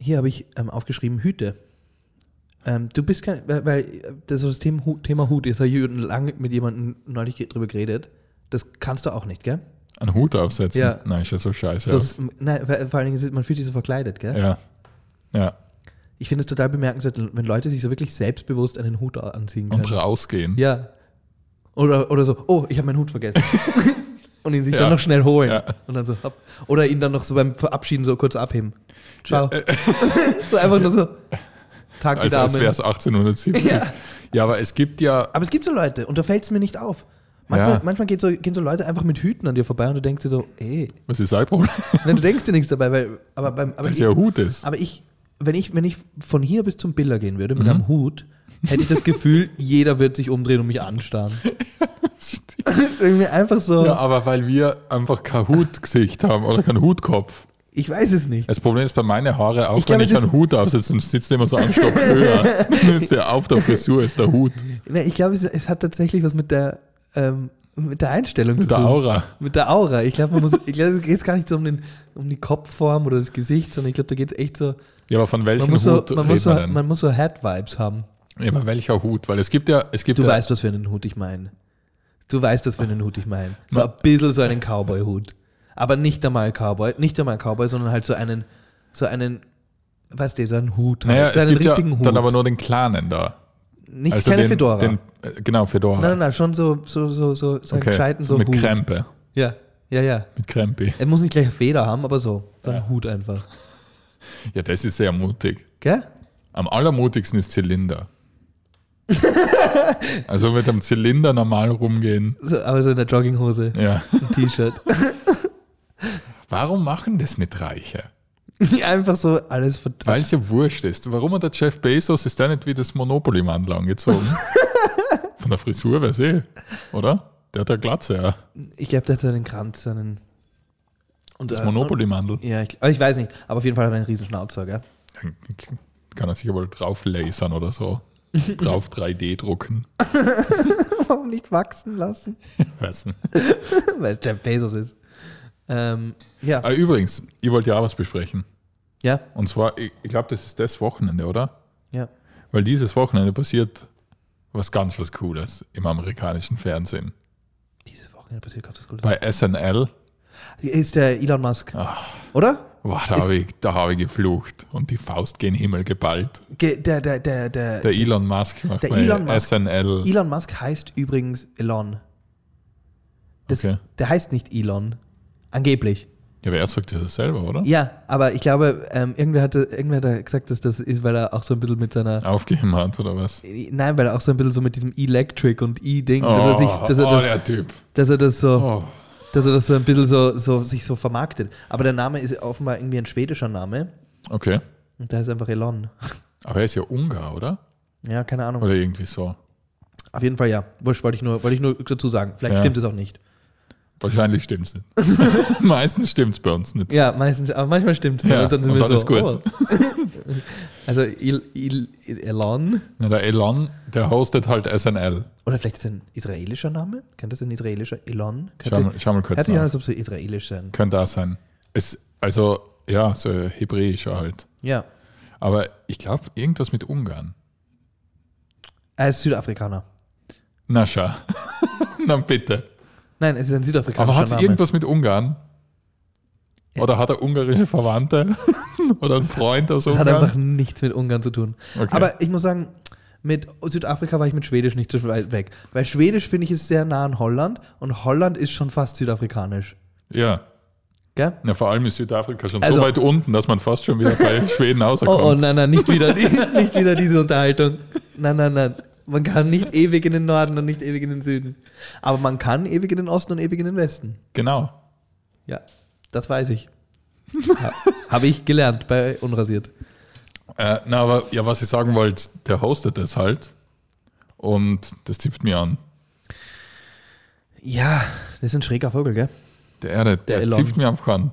Hier habe ich ähm, aufgeschrieben Hüte. Ähm, du bist kein, weil, weil das, das Thema, Hut, Thema Hut ist ja lange mit jemandem neulich drüber geredet. Das kannst du auch nicht, gell? Einen Hut aufsetzen? Ja. Nein, ist ja so scheiße. So, nein, vor allen Dingen, ist- man fühlt sich so verkleidet, gell? Ja. Ja. Ich finde es total bemerkenswert, wenn Leute sich so wirklich selbstbewusst einen Hut anziehen können. Und rausgehen. Ja. Oder, oder so, oh, ich habe meinen Hut vergessen. und ihn sich Ja. dann noch schnell holen. Ja. Und dann so, hopp. Oder ihn dann noch so beim Verabschieden so kurz abheben. Ciao. Ja, so einfach nur so. Tag die als als Dame. wäre es 1870. Ja. ja, aber es gibt ja. Aber es gibt so Leute und da fällt es mir nicht auf. Manchmal, Ja. manchmal geht so, gehen so Leute einfach mit Hüten an dir vorbei und du denkst dir so, ey, Was ist sein Problem? Nein, du denkst dir nichts dabei, weil, aber beim, aber Weil es ja Hut ist. aber ich, wenn ich, wenn ich von hier bis zum Biller gehen würde Mhm. mit einem Hut, hätte ich das Gefühl, jeder wird sich umdrehen und mich anstarren. Irgendwie einfach so, Ja, aber weil wir einfach kein Hutgesicht haben oder keinen Hutkopf. ich weiß es nicht. Das Problem ist bei meinen Haare, auch Ich glaub, wenn es ich einen Hut aufsetze, sitzt der immer so einen Stock höher. Ist der auf der Frisur, ist der Hut. Nee, ich glaube, es, es hat tatsächlich was mit der, ähm, mit der Einstellung Mit zu der tun. Aura. Mit der Aura. Ich glaube, man muss, ich glaube, es geht gar nicht so um, den, um die Kopfform oder das Gesicht, sondern ich glaube, da geht es echt so, Ja, aber von welchem man muss so, Hut man redet muss so, man denn? man muss so Head-Vibes haben. Ja, aber welcher Hut? Weil es gibt ja, es gibt Du ja, weißt, was für einen Hut ich meine. Du weißt, was für einen Hut ich meine. So ein bisschen so einen Cowboy-Hut. Aber nicht einmal Cowboy, nicht einmal Cowboy, sondern halt so einen, so einen, weißt du, so einen Hut. naja, so es einen gibt ja richtigen Hut. dann aber nur den kleinen da. nicht Also keine den, Fedora. Den, äh, genau, Fedora. nein, nein, nein, schon so, so, so, so, so einen okay. gescheiten so mit Hut. Krempe. Ja, ja, ja. Mit Krempi. Er muss nicht gleich eine Feder haben, aber so. So ein Ja. Hut einfach. Ja, das ist sehr mutig. Gell? Am allermutigsten ist Zylinder. also mit einem Zylinder normal rumgehen. So, aber so in der Jogginghose, Ja. ein T-Shirt. Warum machen das nicht Reiche? einfach so alles ver Weil es ja wurscht ist. Warum hat der Jeff Bezos, ist der nicht wie das Monopoly-Mandel angezogen? Von der Frisur wäre eh, oder? Der hat ja Glatze, ja. Ich glaube, der hat einen Kranz, einen. Und, Das äh, Monopoly-Mandel. Ja, ich, aber ich weiß nicht, aber auf jeden Fall hat er einen riesen Schnauzer, gell? Kann er sich aber drauf lasern oder so. Drauf 3D drucken. Warum nicht wachsen lassen? Nicht. Weil es Jeff Bezos ist. Ähm, ja. Ah, übrigens, ich wollte ja auch was besprechen. Ja, Und zwar, ich, ich glaube, das ist das Wochenende, oder? ja. Weil dieses Wochenende passiert was ganz was Cooles im amerikanischen Fernsehen. Dieses Wochenende passiert gerade das Gute. Bei SNL, Ist der Elon Musk. Ah. Oder? Boah, da habe ich, da hab ich geflucht und die Faust gen Himmel geballt. Ge der, der, der, der, Der Elon Musk macht der Elon Musk- SNL. Elon Musk heißt übrigens Elon. Das, Okay. Der heißt nicht Elon. Angeblich. Ja, aber er sagt das selber, oder? Ja, aber ich glaube, ähm, irgendwer, hatte, irgendwer hat da gesagt, dass das ist, weil er auch so ein bisschen mit seiner. Aufgegeben hat, oder was? Nein, weil er auch so ein bisschen so mit diesem Electric und E-Ding, dass er sich, dass er oh, das, der Typ. dass er das so. Oh. Dass er das so ein bisschen so, so sich so vermarktet. Aber der Name ist offenbar irgendwie ein schwedischer Name Okay. und der heißt einfach Elon. Aber er ist ja Ungar, oder? Ja, keine Ahnung. Oder irgendwie so. Auf jeden Fall ja. Wurscht, wollte ich nur, wollte ich nur dazu sagen. Vielleicht Ja. stimmt es auch nicht. Wahrscheinlich stimmt es nicht. Meistens stimmt es bei uns nicht. Ja, meistens, aber manchmal stimmt es. Ja, und dann sind und wir so, ist gut. oh. also El, El, Elon. Na, der Elon, der hostet halt SNL. Oder vielleicht ist es ein israelischer Name? Könnte das ein israelischer Elon? Schau mal, schau mal kurz an, nach. als ob so israelisch sein. Könnte auch sein. Es, also, ja, so hebräischer halt. Ja. Aber ich glaube, irgendwas mit Ungarn. Er ist Südafrikaner. Na schau. Na bitte. Nein, es ist ein südafrikanischer Aber hat es irgendwas mit Ungarn? Oder hat er ungarische Verwandte? Oder einen Freund aus Das hat Ungarn? einfach nichts mit Ungarn zu tun. Okay. Aber ich muss sagen, mit Südafrika war ich mit Schwedisch nicht so weit weg. Weil Schwedisch, finde ich, ist sehr nah an Holland und Holland ist schon fast südafrikanisch. ja. Gell? Na, vor allem ist Südafrika schon Also- so weit unten, dass man fast schon wieder bei Schweden Oh, rauskommt. oh, nein, nein, nicht wieder, die, nicht wieder diese Unterhaltung. Nein, nein, nein. Man kann nicht ewig in den Norden und nicht ewig in den Süden. Aber man kann ewig in den Osten und ewig in den Westen. Genau. Ja, das weiß ich. Ha, Habe ich gelernt bei Unrasiert. Äh, na, aber ja, was ich sagen wollte, der hostet das halt. Und das zipft mir an. Ja, das ist ein schräger Vogel, gell? Der Erde, der, Elon. zipft mir einfach an.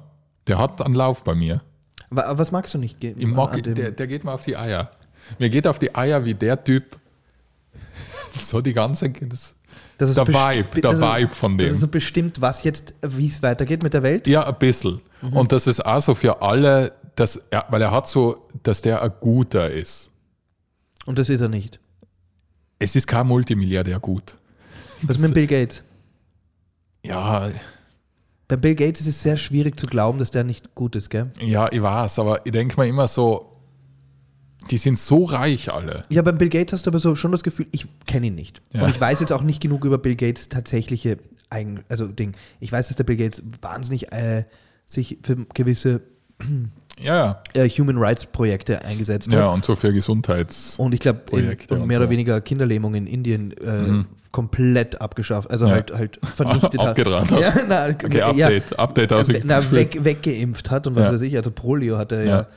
Der hat einen Lauf bei mir. Wa- Was magst du nicht? ge- mag, der, der geht mir auf die Eier. Mir geht auf die Eier, wie der Typ so die ganze. Das, Das ist der Vibe, der das ist- Vibe von Das dem. ist so bestimmt, was jetzt, wie es weitergeht mit der Welt. Ja, ein bisschen. Mhm. Und das ist auch so für alle, dass er, weil er hat so, dass der ein guter ist. Und das ist er nicht. Es ist kein Multimilliardär gut. Was mit Bill Gates? Ja, Bei Bill Gates ist es sehr schwierig zu glauben, dass der nicht gut ist, gell? ja, ich weiß, aber ich denke mir immer so, die sind so reich alle. Ja, beim Bill Gates hast du aber so schon das Gefühl, ich kenne ihn nicht. Ja. Und ich weiß jetzt auch nicht genug über Bill Gates tatsächliche Eigen, also Ding. Ich weiß, dass der Bill Gates wahnsinnig äh, sich für gewisse Ja, ja. äh, Human Rights Projekte eingesetzt Ja, hat. und so für Gesundheits. Und ich glaube, und und mehr so. oder weniger Kinderlähmung in Indien äh, komplett abgeschafft, also Ja. halt, halt vernichtet hat. Abgedraht hat. Ja, na, Okay, ja, Update. Update na, weg, weggeimpft hat und was Ja. weiß ich. Also Polio hat er ja, Ja.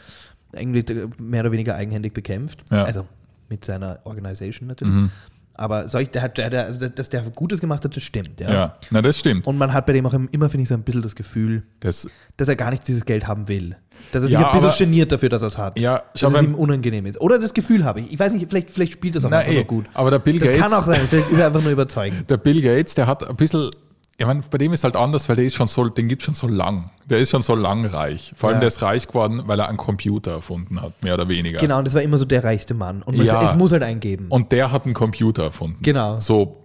Irgendwie mehr oder weniger eigenhändig bekämpft. Ja. Also mit seiner Organisation natürlich. Mhm. Aber solch, der hat, der, also dass der Gutes gemacht hat, das stimmt. Ja. Ja, na, das stimmt. Und man hat bei dem auch immer, finde ich, so ein bisschen das Gefühl, Das, dass er gar nicht dieses Geld haben will. Dass er sich Ja, ein bisschen aber- geniert dafür, dass er es hat. ja, dass es ihm unangenehm ist. Oder das Gefühl habe ich. Ich weiß nicht, vielleicht, vielleicht spielt das auch na, einfach eh, nur gut. aber der Bill Das Gates. kann auch sein. Vielleicht ist er einfach nur überzeugend. Der Bill Gates, der hat ein bisschen, ich meine, bei dem ist halt anders, weil der ist schon so, den gibt schon so lang. Der ist schon so lang reich. Vor allem Ja. der ist reich geworden, weil er einen Computer erfunden hat, mehr oder weniger. Genau, und das war immer so der reichste Mann. Und Ja. es muss halt eingeben. Und der hat einen Computer erfunden. Genau. So,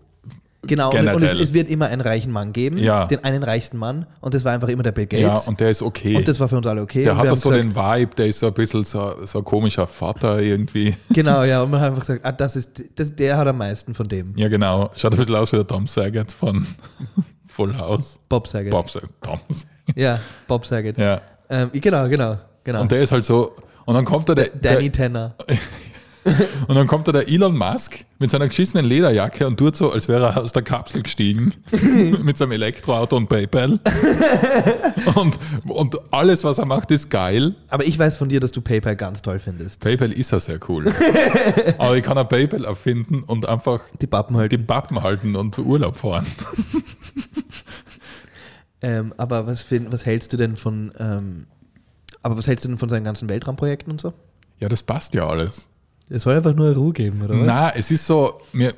Genau, und, und es, Generell. es wird immer einen reichen Mann geben, Ja. den einen reichsten Mann, und das war einfach immer der Bill ja, Gates. und der ist okay. und das war für uns alle okay. der hat auch so gesagt, den Vibe, der ist so ein bisschen so, so ein komischer Vater irgendwie. Genau, ja, und man hat einfach gesagt, ah, das ist, das, der hat am meisten von dem. Ja, genau. Schaut ein bisschen aus wie der Tom Saget von Full House. Bob Saget. Bob Saget. Tom Saget. Ja, Bob Saget. Ja. Ähm, genau, genau, genau. Und der ist halt so, und dann kommt da der, Danny der Tanner. und dann kommt da der Elon Musk mit seiner geschissenen Lederjacke und tut so, als wäre er aus der Kapsel gestiegen mit seinem Elektroauto und PayPal. und, und alles, was er macht, ist geil. Aber ich weiß von dir, dass du PayPal ganz toll findest. PayPal ist ja sehr cool. Aber ich kann ein PayPal erfinden und einfach Die Pappen halt. die Pappen halten und Urlaub fahren. Ähm, aber was, find, was hältst du denn von, ähm, aber was hältst du denn von seinen ganzen Weltraumprojekten und so? Ja, das passt ja alles. Es soll einfach nur Ruhe geben, oder was? Na, es ist so, mir,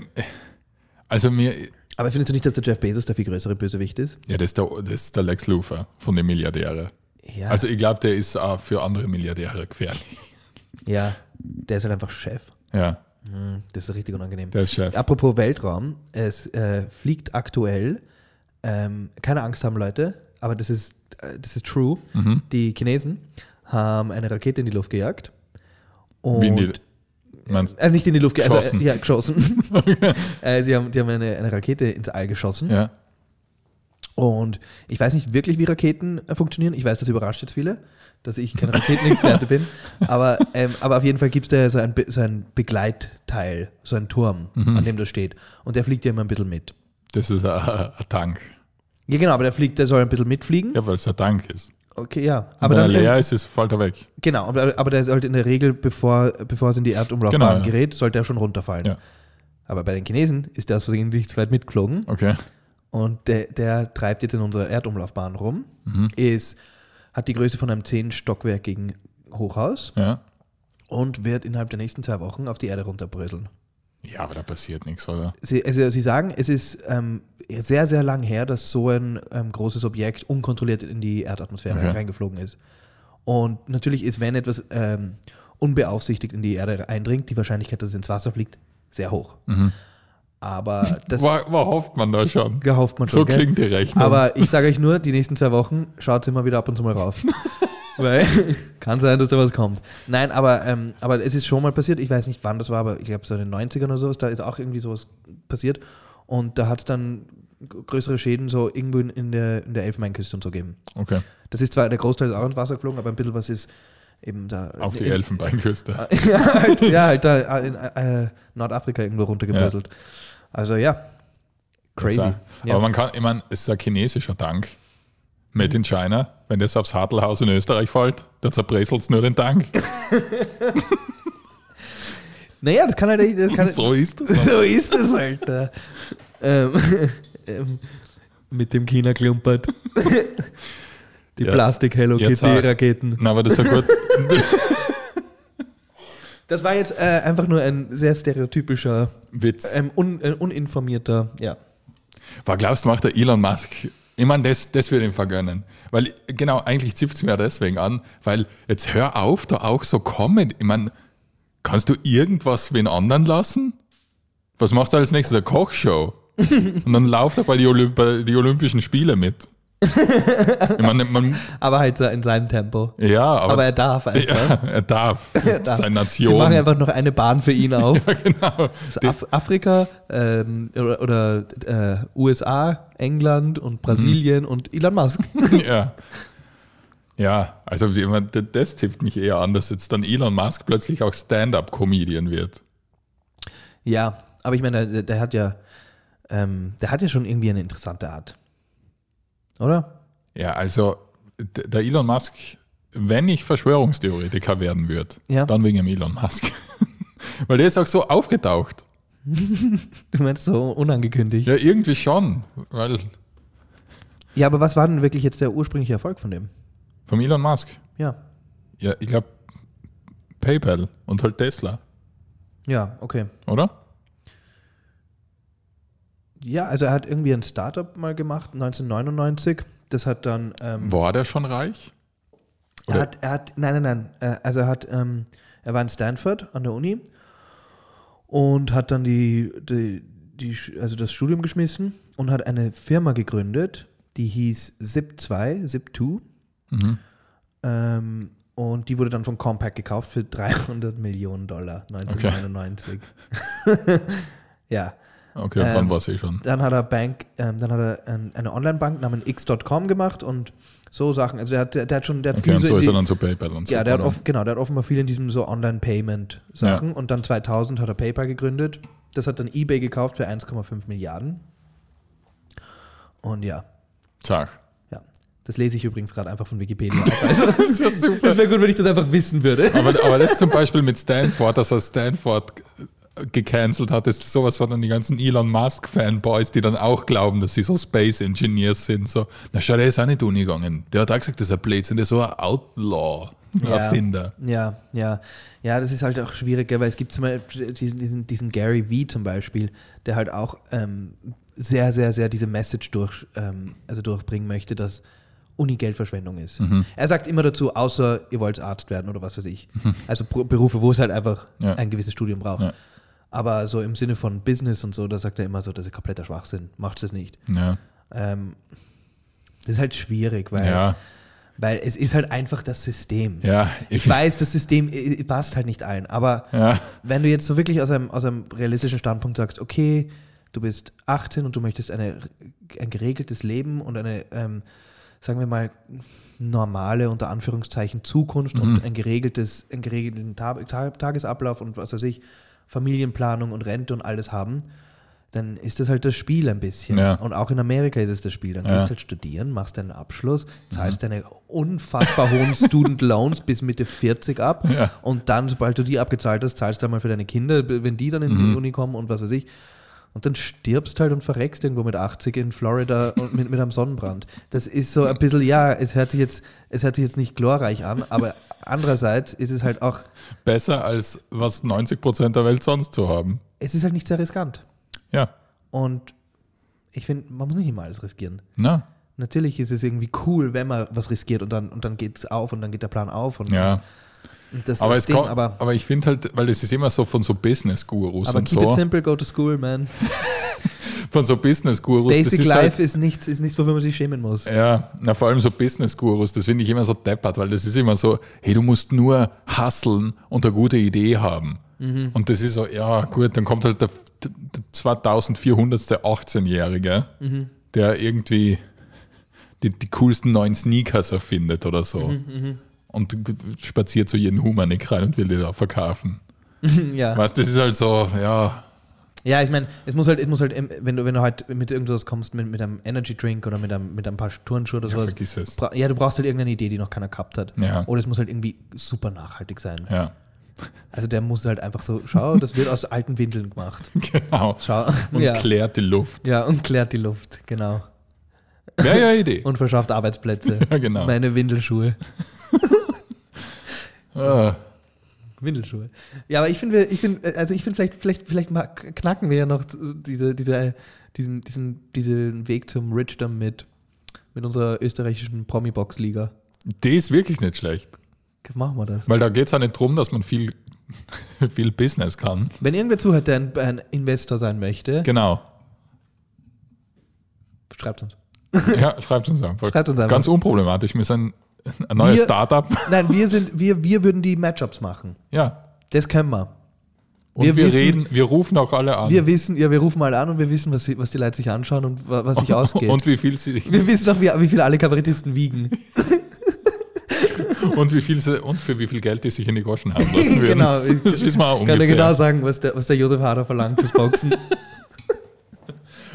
also mir, Aber findest du nicht, dass der Jeff Bezos der viel größere Bösewicht ist? ja, das ist der, das ist der Lex Luthor von den Milliardären. Ja. Also ich glaube, der ist auch für andere Milliardäre gefährlich. ja, der ist halt einfach Chef. Ja, Hm, Das ist richtig unangenehm. der ist Chef. Apropos Weltraum, es äh, fliegt aktuell, ähm, keine Angst haben Leute, aber das ist, äh, das ist true. Mhm. Die Chinesen haben eine Rakete in die Luft gejagt. Und, Wie in die, meinst, also nicht in die Luft gejagt, also, Geschossen. äh, ja, geschossen. äh, sie haben, die haben eine, eine Rakete ins All geschossen. ja, Und ich weiß nicht wirklich, wie Raketen äh, funktionieren. Ich weiß, das überrascht jetzt viele, dass ich kein Raketenexperte bin. Aber, ähm, aber auf jeden Fall gibt es da so ein, Be so ein Begleitteil, so ein Turm, Mhm. an dem das steht. Und der fliegt ja immer ein bisschen mit. das ist ein, ein Tank. Ja, genau, aber der fliegt, der soll ein bisschen mitfliegen. Ja, weil es ein Tank ist. Okay, ja. Aber Wenn dann, er leer ist, ist, fällt er weg. genau, aber, aber der sollte in der Regel, bevor, bevor es in die Erdumlaufbahn Genau, ja. gerät, sollte er schon runterfallen. Ja. Aber bei den Chinesen ist der aus Versehen nicht zu weit mitgeflogen. Okay. Und der, der treibt jetzt in unserer Erdumlaufbahn rum. Mhm. Ist, hat die Größe von einem zehnstockwerkigen Hochhaus Ja. und wird innerhalb der nächsten zwei Wochen auf die Erde runterbröseln. Ja, aber da passiert nichts, oder? Sie, also sie sagen, es ist ähm, sehr, sehr lang her, dass so ein ähm, großes Objekt unkontrolliert in die Erdatmosphäre Okay. reingeflogen ist. Und natürlich ist, wenn etwas ähm, unbeaufsichtigt in die Erde eindringt, die Wahrscheinlichkeit, dass es ins Wasser fliegt, sehr hoch. Aber das War, war hofft man da schon. gehofft man schon. So gell? klingt die Rechnung. Aber ich sage euch nur, die nächsten zwei Wochen schaut immer wieder ab und zu mal rauf. Weil kann sein, dass da was kommt. Nein, aber, ähm, aber es ist schon mal passiert. Ich weiß nicht, wann das war, aber ich glaube, so in den 90ern oder sowas, da ist auch irgendwie sowas passiert. Und da hat es dann größere Schäden so irgendwo in, der, in der Elfenbeinküste und so gegeben. okay, Das ist zwar, der Großteil ist auch ins Wasser geflogen, aber ein bisschen was ist eben da. auf die in, Elfenbeinküste. ja, halt, ja, halt da in äh, Nordafrika irgendwo runtergebröselt. Also ja, crazy. Aber Ja. man kann, ich meine, es ist ein chinesischer Tank. Made in China. Wenn das aufs Hartelhaus in Österreich fällt, dann zerbröselt es nur den Tank. Naja, das kann halt das Kann, so ist es. so ist es halt. äh. ähm, ähm, mit dem China klumpert. Die Ja. Plastik-Hello. Kitty-Raketen. Na, aber das ist ja gut. Das war jetzt äh, einfach nur ein sehr stereotypischer, Witz. ähm, un, äh, uninformierter, ja. Was glaubst du, macht der Elon Musk? Ich meine, das, das würde ihm vergönnen. Weil, genau, eigentlich zipft es mir ja deswegen an, weil jetzt hör auf, da auch so kommen. Ich meine, kannst du irgendwas wen anderen lassen? Was macht er als nächstes? Eine Kochshow. Und dann lauft er bei die, Olymp bei die Olympischen Spiele mit. Meine, man, Aber halt in seinem Tempo. ja, aber, Aber er darf einfach. ja, er darf. Er darf. Seine Sie Nation. machen einfach noch eine Bahn für ihn auf. ja, genau. Af Afrika ähm, oder, oder äh, USA, England und Brasilien Mhm. und Elon Musk. Ja. Ja, also das tippt mich eher an, dass jetzt dann Elon Musk plötzlich auch Stand-up-Comedian wird. Ja, aber ich meine, der, der hat ja, ähm, der hat ja schon irgendwie eine interessante Art. Oder? Ja, also der Elon Musk, wenn ich Verschwörungstheoretiker werden würde, Ja. dann wegen dem Elon Musk. Weil der ist auch so aufgetaucht. Du meinst so unangekündigt. Ja, irgendwie schon. Weil Ja, aber was war denn wirklich jetzt der ursprüngliche Erfolg von dem? vom Elon Musk. Ja. Ja, ich glaube PayPal und halt Tesla, Ja, okay. oder? Ja, also er hat irgendwie ein Startup mal gemacht, 1999. Das hat dann. Ähm, War der schon reich? er Oder- hat, er hat, nein, nein, nein. Äh, Also er hat, ähm, er war in Stanford an der Uni und hat dann die, die, die, also das Studium geschmissen und hat eine Firma gegründet, die hieß Zip2, Zip2. Mhm. Ähm, und die wurde dann von Compaq gekauft für 300 Millionen Dollar 1999. ja. Okay, dann Ähm, war es eh schon. Dann hat er Bank, ähm, dann hat er ein, eine Online-Bank namens X.com gemacht und so Sachen. Also der hat, der, hat schon, der hat Okay, und viel so in ist er dann zu PayPal und so. ja, der hat oft, genau, der hat offenbar viel in diesem so Online-Payment-Sachen und dann 2000 hat er PayPal gegründet. Das hat dann eBay gekauft für 1,5 Milliarden. Und ja, Zack. ja. Das lese ich übrigens gerade einfach von Wikipedia. Also, das wäre wäre gut, wenn ich das einfach wissen würde. Aber, aber das zum Beispiel mit Stanford, dass er Stanford gecancelt hat, ist sowas von die ganzen Elon Musk-Fanboys, die dann auch glauben, dass sie so Space Engineers sind. So, na schau, der ist auch nicht Uni gegangen. Der hat auch gesagt, das ist ein Blödsinn, der ist so ein Outlaw-Erfinder. Ja, ja. Ja, das ist halt auch schwierig, weil es gibt zum Beispiel diesen, diesen, diesen Gary Vee zum Beispiel, der halt auch ähm, sehr, sehr, sehr diese Message durch, ähm, also durchbringen möchte, dass Uni Geldverschwendung ist. Mhm. Er sagt immer dazu, außer ihr wollt Arzt werden oder was weiß ich. Also Pro- Berufe, wo es halt einfach Ja. ein gewisses Studium braucht. Ja. Aber so im Sinne von Business und so, da sagt er immer so, das ist kompletter Schwachsinn. Macht es nicht. Ja, Ähm, das ist halt schwierig, weil, ja, weil es ist halt einfach das System. ja. Ich weiß, das System äh, passt halt nicht allen, aber ja, wenn du jetzt so wirklich aus einem, aus einem realistischen Standpunkt sagst, okay, du bist 18 und du möchtest eine, ein geregeltes Leben und eine, ähm, sagen wir mal, normale, unter Anführungszeichen, Zukunft und ein geregeltes, einen geregelten Ta Ta Tagesablauf und was weiß ich, Familienplanung und Rente und alles haben, dann ist das halt das Spiel ein bisschen. Ja. Und auch in Amerika ist es das Spiel. Dann Ja. gehst du halt studieren, machst deinen Abschluss, zahlst deine unfassbar hohen Student Loans bis Mitte 40 ab Ja. und dann, sobald du die abgezahlt hast, zahlst du einmal für deine Kinder, wenn die dann in Mhm. die Uni kommen und was weiß ich. Und dann stirbst halt und verreckst irgendwo mit 80 in Florida und mit, mit einem Sonnenbrand. Das ist so ein bisschen, ja, es hört sich jetzt, es hört sich jetzt nicht glorreich an, aber andererseits ist es halt auch, besser als was 90 Prozent der Welt sonst zu haben. es ist halt nicht sehr riskant. Ja, Und ich finde, man muss nicht immer alles riskieren. na, Natürlich ist es irgendwie cool, wenn man was riskiert und dann, und dann geht es auf und dann geht der Plan auf. Und, Ja. und das Aber, das Ding, kommt, aber, aber, ich finde halt, weil es ist immer so von so Business-Gurus aber und keep so. it simple, go to school, man. Von so Business-Gurus. das Basic ist Life halt, ist, nichts, ist nichts, wofür man sich schämen muss. Ja, na, vor allem so Business-Gurus, das finde ich immer so deppert, weil das ist immer so, hey, du musst nur hustlen und eine gute Idee haben. Mhm. Und das ist so, ja, gut, dann kommt halt der, der 2400. 18-Jährige, Mhm. der irgendwie die, die coolsten neuen Sneakers erfindet oder so. Mhm, Und spaziert zu jedem Humanik rein und will die da verkaufen. ja. Weißt das ist halt so, ja, Ja, ich meine, es muss halt, es muss halt, ähm, wenn du, wenn du halt mit irgendwas kommst, mit, mit einem Energy Drink oder mit einem, mit ein paar Turnschuhe oder ja sowas, vergiss es. ja, du brauchst halt irgendeine Idee, die noch keiner gehabt hat. Ja. Oder es muss halt irgendwie super nachhaltig sein. Ja, Also der muss halt einfach so, schau, das wird aus alten Windeln gemacht. genau. Schau. Und ja. klärt die Luft. ja, und klärt die Luft, genau. Wäre ja Idee. Und verschafft Arbeitsplätze. Ja, genau. Meine Windelschuhe. Ah, Windelschuhe. Ja, aber ich finde, ich finde, also ich finde, vielleicht, vielleicht, vielleicht mal knacken wir ja noch diese, diese, diesen, diesen, diesen Weg zum Richdom mit, mit unserer österreichischen Promi-Box-Liga. die ist wirklich nicht schlecht. Machen wir das. Weil da geht es auch nicht darum, dass man viel, viel Business kann. Wenn irgendwer zuhört, der ein, ein Investor sein möchte, Genau. schreibt uns. Ja, schreibt uns einfach. Schreibt uns einfach. Ganz unproblematisch. Wir sind ein neues Wir- Startup. Nein, wir sind, wir, wir würden die Matchups machen. Ja. Das können wir. Und Wir wir, wissen- reden, wir rufen auch alle an. Wir wissen, ja, wir rufen mal an und wir wissen, was, sie, was die Leute sich anschauen und wa- was sich ausgeht. und wie viel sie wir wissen auch, wie, wie viel alle Kabarettisten wiegen. und wie viel sie und für wie viel Geld die sich in die Goschen haben lassen würden. Genau. Das wissen wir auch Kann dir ungefähr. genau sagen, was der, was der Josef Hader verlangt fürs Boxen.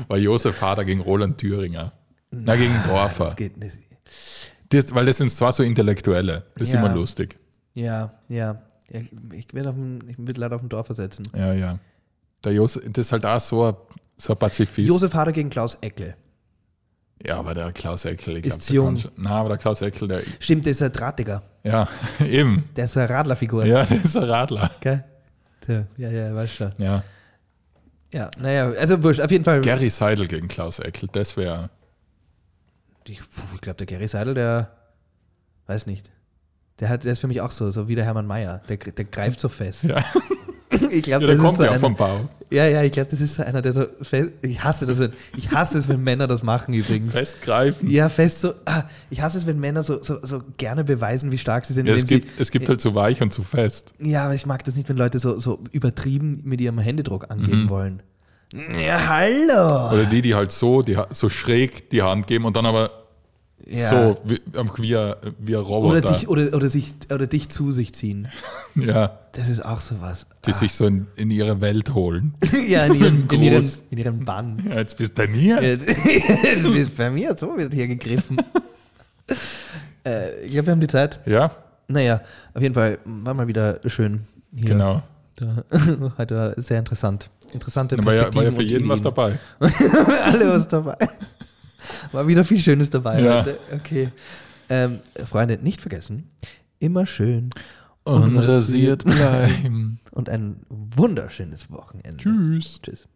War Josef Hader gegen Roland Thüringer. Na, gegen Dorfer. Das geht nicht. Das, weil das sind zwar so Intellektuelle. Das ist Ja. immer lustig. Ja, ja. Ich werde ich werde leider auf dem Dorf versetzen. Ja, ja. Der Josef, das ist halt auch so ein, so ein Pazifist. Josef Hader gegen Klaus Eckel. Ja, aber der Klaus Eckel, ich Ist glaub, jung. schon- Na, aber der Klaus Eckel, der, Stimmt, der ist ein Drahtiger. ja, eben. Der ist eine Radlerfigur. Ja, der ist ein Radler. Gell? Der, ja, ja, weißt schon. Ja. Ja, naja, also wurscht, auf jeden Fall. Gary Seidel gegen Klaus Eckel, das wäre. Ich, ich glaube, der Gary Seidel, der weiß nicht. Der, hat, der ist für mich auch so, so wie der Hermann Mayer. Der, der greift so fest. Ja, Ich glaube, ja der das kommt ist so ja einer, vom Bau. Ja, ja, ich glaube, das ist so einer, der so fest. Ich hasse das, wenn, ich hasse es, wenn Männer das machen übrigens. Festgreifen. Ja, fest so. Ah, ich hasse es, wenn Männer so, so, so gerne beweisen, wie stark sie sind. Ja, es, gibt, es gibt halt zu weich und zu fest. sie, ja, aber ich mag das nicht, wenn Leute so, so übertrieben mit ihrem Händedruck angeben wollen. Ja, hallo! Oder die, die halt so, die, so schräg die Hand geben und dann aber Ja. so wie, wie, ein, wie ein Oder Roboter. dich, oder, oder, sich, oder dich zu sich ziehen. ja, Das ist auch sowas. die sich so in, in ihre Welt holen. ja, in ihrem, in Groß. in ihrem Bann. Ja, jetzt bist du bei mir. Jetzt du bist bei mir, so wird hier gegriffen. äh, ich glaube, wir haben die Zeit. Ja, Naja, auf jeden Fall war mal wieder schön hier. genau. Da, heute war sehr interessant. Interessante War ja, war ja für jeden was dabei. Alle was dabei. War wieder viel Schönes dabei Ja. heute. Okay. Ähm, Freunde, nicht vergessen, immer schön Unrasiert bleiben. und ein wunderschönes Wochenende. Tschüss. Tschüss.